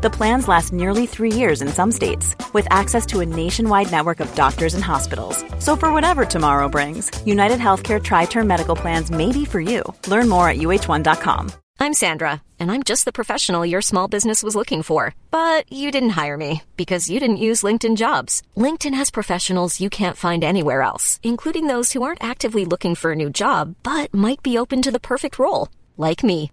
The plans last nearly three years in some states, with access to a nationwide network of doctors and hospitals. So, for whatever tomorrow brings, United Healthcare TriTerm Medical Plans may be for you. Learn more at uhone.com. I'm Sandra, and I'm just the professional your small business was looking for. But you didn't hire me because you didn't use LinkedIn jobs. LinkedIn has professionals you can't find anywhere else, including those who aren't actively looking for a new job but might be open to the perfect role, like me.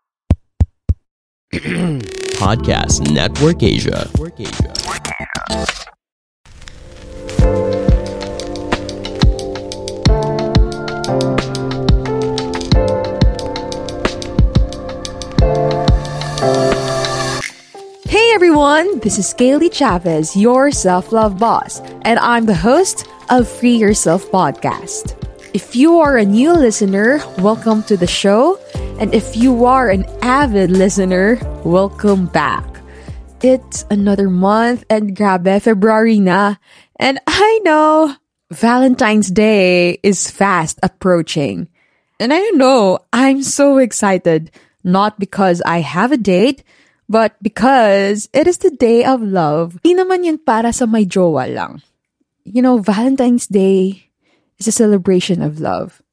Podcast Network Asia. Hey everyone, this is Gayle De Chavez, your self love boss, and I'm the host of Free Yourself podcast. If you are a new listener, welcome to the show. And if you are an avid listener, welcome back. It's another month and grabe, February na. And I know Valentine's Day is fast approaching. And I don't know, I'm so excited. Not because I have a date, but because it is the day of love. Di naman yun para sa may jowa lang. You know, Valentine's Day is a celebration of love.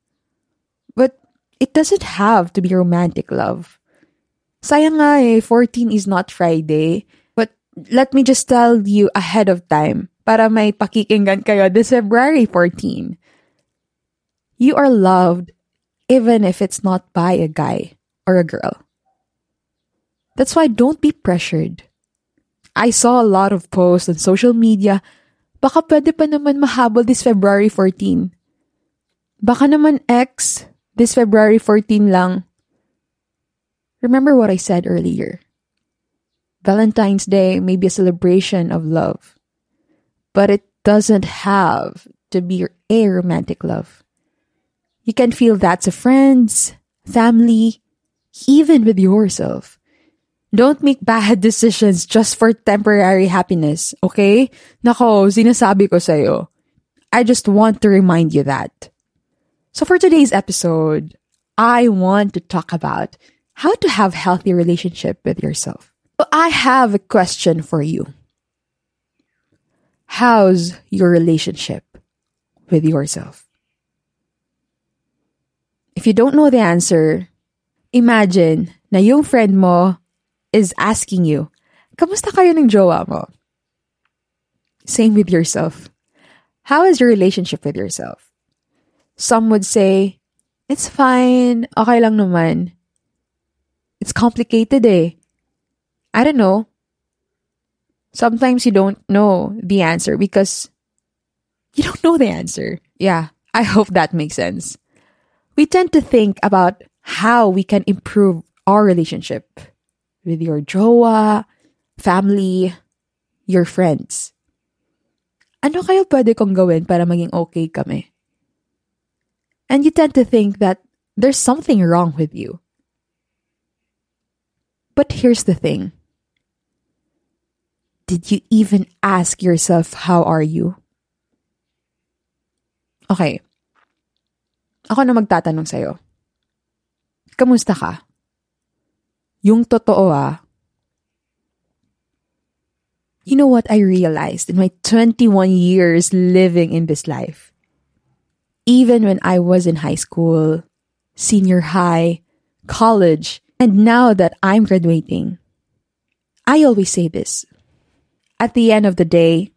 But it doesn't have to be romantic love. Sayang nga eh, 14 is not Friday. But let me just tell you ahead of time para may pakikinggan kayo this February 14. You are loved even if it's not by a guy or a girl. That's why don't be pressured. I saw a lot of posts on social media. Baka pwede pa naman mahabol this February 14. Baka naman ex, this February 14 lang. Remember what I said earlier. Valentine's Day may be a celebration of love, but it doesn't have to be a romantic love. You can feel that to friends, family, even with yourself. Don't make bad decisions just for temporary happiness, okay? Nako, sinasabi ko sa'yo. I just want to remind you that. So for today's episode, I want to talk about how to have healthy relationship with yourself. So I have a question for you. How's your relationship with yourself? If you don't know the answer, imagine na yung friend mo is asking you, kamusta kayo ng jowa mo? Same with yourself. How is your relationship with yourself? Some would say, it's fine, okay lang naman. It's complicated eh. I don't know. Sometimes you don't know the answer because you don't know the answer. Yeah, I hope that makes sense. We tend to think about how we can improve our relationship with your jowa, family, your friends. Ano kayo pwede kong gawin para maging okay kami? And you tend to think that there's something wrong with you. But here's the thing. Did you even ask yourself, how are you? Okay. Ako na magtatanong sa'yo. Kamusta ka? Yung totoo ah. You know what I realized in my 21 years living in this life? Even when I was in high school, senior high, college, and now that I'm graduating, I always say this. At the end of the day,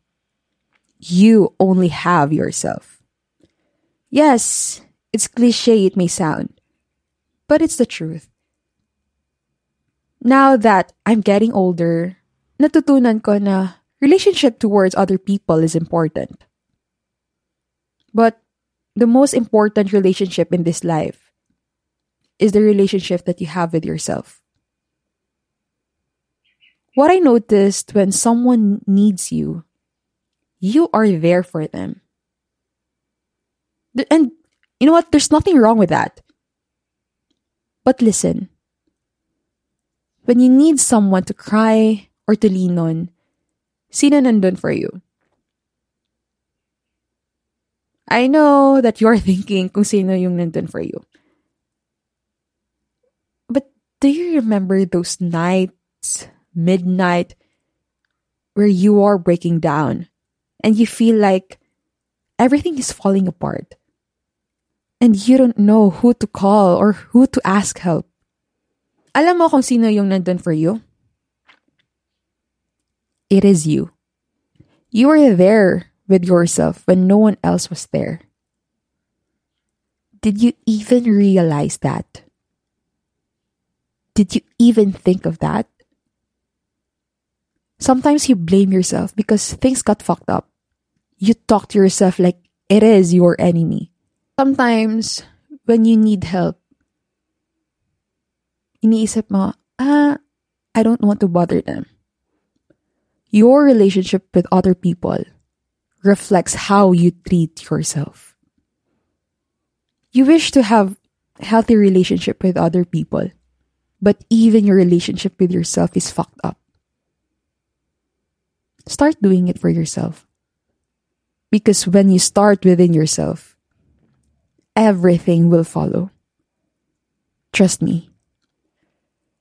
you only have yourself. Yes, it's cliche it may sound, but it's the truth. Now that I'm getting older, natutunan ko na relationship towards other people is important. But the most important relationship in this life is the relationship that you have with yourself. What I noticed when someone needs you, you are there for them. And you know what? There's nothing wrong with that. But listen, when you need someone to cry or to lean on, sino nandun for you? I know that you're thinking kung sino yung nandun for you. But do you remember those nights, midnight, where you are breaking down and you feel like everything is falling apart and you don't know who to call or who to ask help? Alam mo kung sino yung nandun for you? It is you. You were there with yourself when no one else was there. Did you even realize that? Did you even think of that? Sometimes you blame yourself because things got fucked up. You talk to yourself like it is your enemy. Sometimes, when you need help, iniisip mo, ah, I don't want to bother them. Your relationship with other people reflects how you treat yourself. You wish to have healthy relationship with other people, but even your relationship with yourself is fucked up. Start doing it for yourself. Because when you start within yourself, everything will follow. Trust me.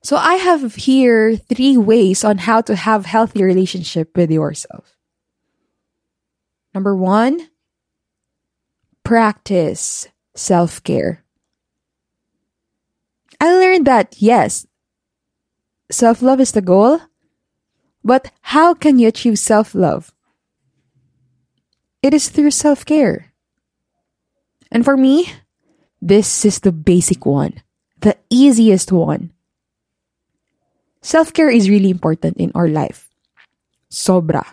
So I have here three ways on how to have healthy relationship with yourself. Number 1, practice self-care. I learned that yes, self-love is the goal, but how can you achieve self-love? It is through self-care. And for me, this is the basic one, the easiest one. Self care is really important in our life. Sobra.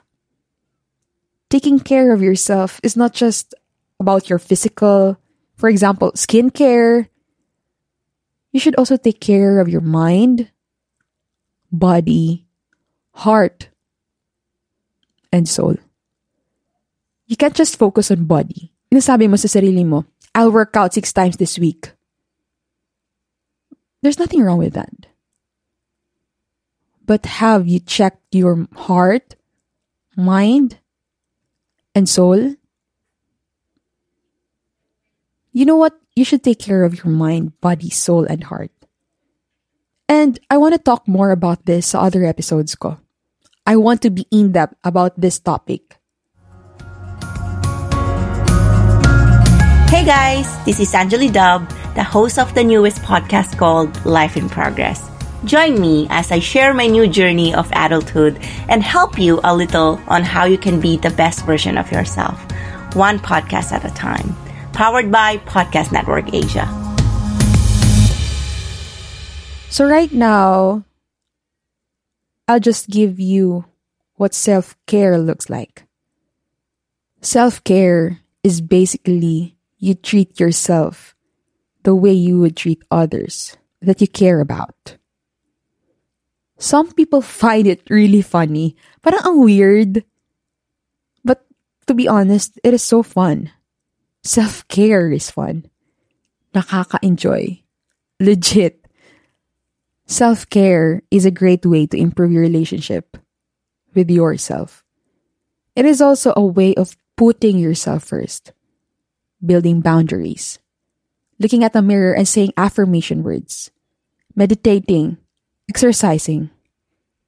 Taking care of yourself is not just about your physical, for example, skincare. You should also take care of your mind, body, heart, and soul. You can't just focus on body. Inasabi mo sa sarili mo, I'll work out six times this week. There's nothing wrong with that. But have you checked your heart, mind, and soul? You know what? You should take care of your mind, body, soul, and heart. And I want to talk more about this sa other episodes ko. I want to be in depth about this topic. Hey guys, this is Anjali Dub, the host of the newest podcast called Life in Progress. Join me as I share my new journey of adulthood and help you a little on how you can be the best version of yourself, one podcast at a time. Powered by Podcast Network Asia. So, right now, I'll just give you what self care looks like. Self care is basically you treat yourself the way you would treat others that you care about. Some people find it really funny. Parang ang weird. But to be honest, it is so fun. Self-care is fun. Nakaka-enjoy. Legit. Self-care is a great way to improve your relationship with yourself. It is also a way of putting yourself first, building boundaries, looking at the mirror and saying affirmation words, meditating, exercising,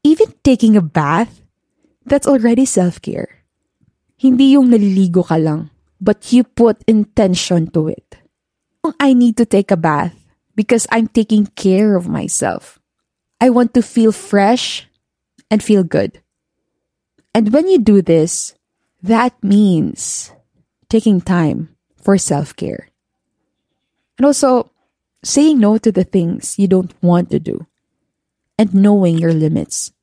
even taking a bath, that's already self-care. Hindi yung naliligo ka lang but you put intention to it. I need to take a bath because I'm taking care of myself. I want to feel fresh and feel good. And when you do this, that means taking time for self care. And also saying no to the things you don't want to do and knowing your limits.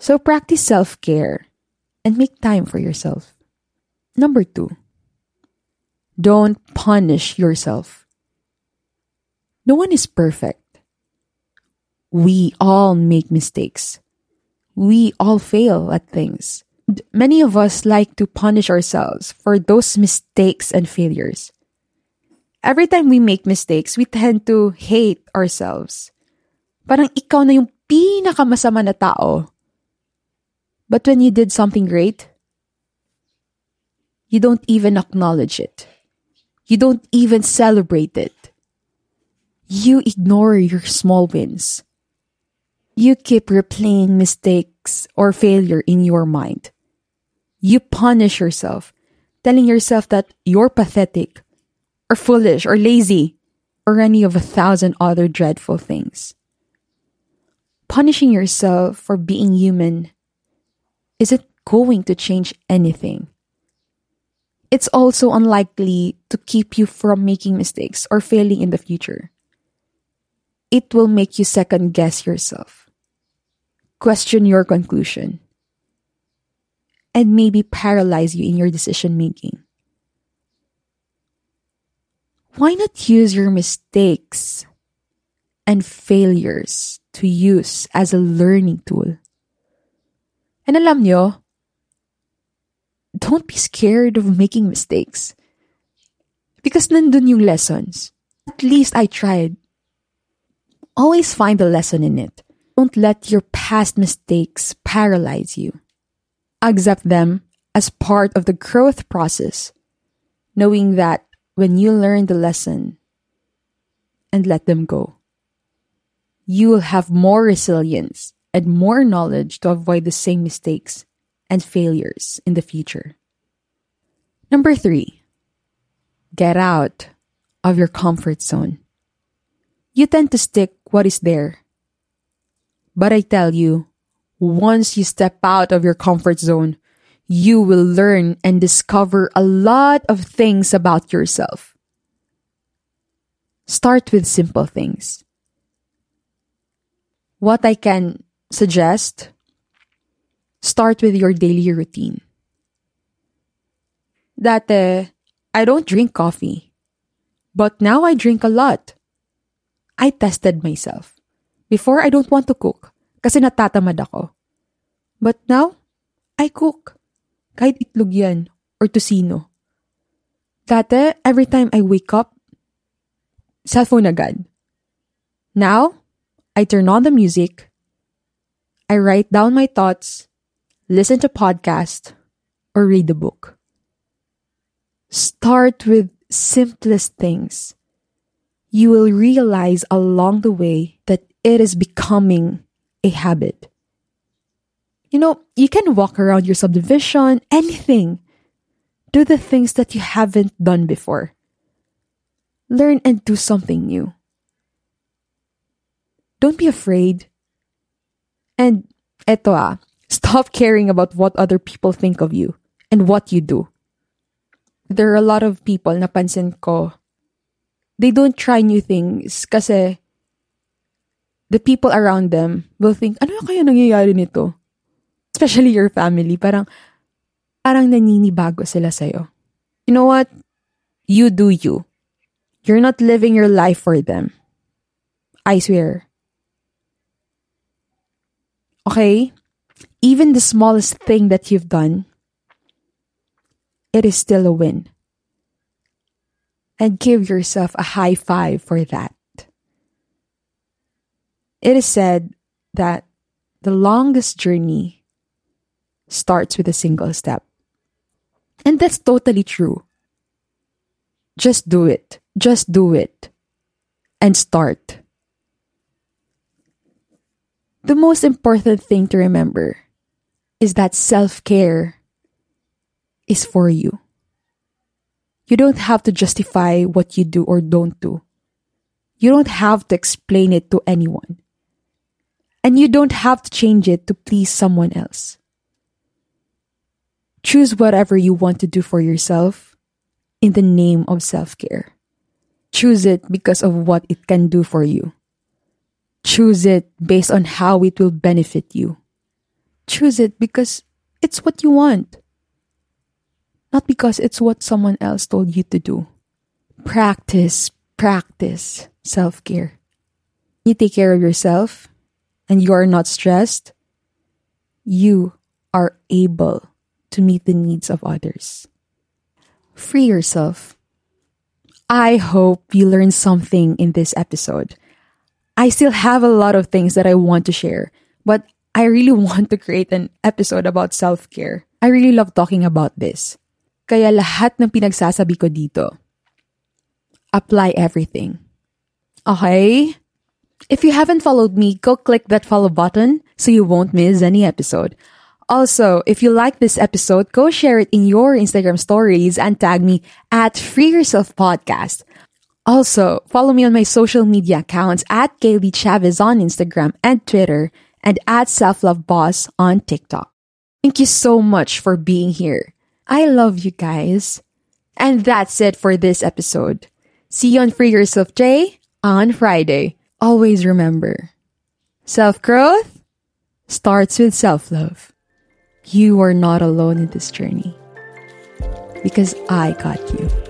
So practice self care and make time for yourself. Number two, don't punish yourself. No one is perfect. We all make mistakes. We all fail at things. Many of us like to punish ourselves for those mistakes and failures. Every time we make mistakes, we tend to hate ourselves. Parang ikaw na yung pinakamasama na tao. But when you did something great, you don't even acknowledge it. You don't even celebrate it. You ignore your small wins. You keep replaying mistakes or failure in your mind. You punish yourself, telling yourself that you're pathetic or foolish or lazy or any of a thousand other dreadful things. Punishing yourself for being human isn't going to change anything. It's also unlikely to keep you from making mistakes or failing in the future. It will make you second guess yourself, question your conclusion, and maybe paralyze you in your decision making. Why not use your mistakes and failures to use as a learning tool? And alam nyo, don't be scared of making mistakes. Because nandun yung lessons. At least I tried. Always find the lesson in it. Don't let your past mistakes paralyze you. Accept them as part of the growth process, knowing that when you learn the lesson and let them go, you will have more resilience and more knowledge to avoid the same mistakes and failures in the future. Number three, get out of your comfort zone. You tend to stick what is there. But I tell you, once you step out of your comfort zone, you will learn and discover a lot of things about yourself. Start with simple things. What I can suggest start with your daily routine. Dati, I don't drink coffee. But now I drink a lot. I tested myself. Before, I don't want to cook kasi natatamad ako. But now, I cook. Kahit itlog yan or tosino. Dati, every time I wake up, cellphone agad. Now, I turn on the music, I write down my thoughts, listen to podcast, or read a book. Start with simplest things. You will realize along the way that it is becoming a habit. You know, you can walk around your subdivision, anything. Do the things that you haven't done before. Learn and do something new. Don't be afraid. And eto ah, stop caring about what other people think of you and what you do. There are a lot of people, napansin ko, they don't try new things kasi the people around them will think, ano kaya nangyayari nito? especially your family, parang, parang naninibago sila sa'yo. You know what? You do you. You're not living your life for them. I swear. Okay? Even the smallest thing that you've done, it is still a win. And give yourself a high five for that. It is said that the longest journey starts with a single step. And that's totally true. Just do it. Just do it. And start. The most important thing to remember is that self care is for you. You don't have to justify what you do or don't do. You don't have to explain it to anyone. And you don't have to change it to please someone else. Choose whatever you want to do for yourself in the name of self care. Choose it because of what it can do for you. Choose it based on how it will benefit you. Choose it because it's what you want, not because it's what someone else told you to do. Practice, practice self care. You take care of yourself and you are not stressed, you are able to meet the needs of others. Free yourself. I hope you learned something in this episode. I still have a lot of things that I want to share, but I really want to create an episode about self-care. I really love talking about this. Kaya lahat ng pinagsasabi ko dito, apply everything. Okay? If you haven't followed me, go click that follow button so you won't miss any episode. Also, if you like this episode, go share it in your Instagram stories and tag me at Free Yourself Podcast. Also, follow me on my social media accounts at Gayle De Chavez on Instagram and Twitter and at Self Love Boss on TikTok. Thank you so much for being here. I love you guys. And that's it for this episode. See you on Free Yourself Day on Friday. Always remember self growth starts with self love. You are not alone in this journey because I got you.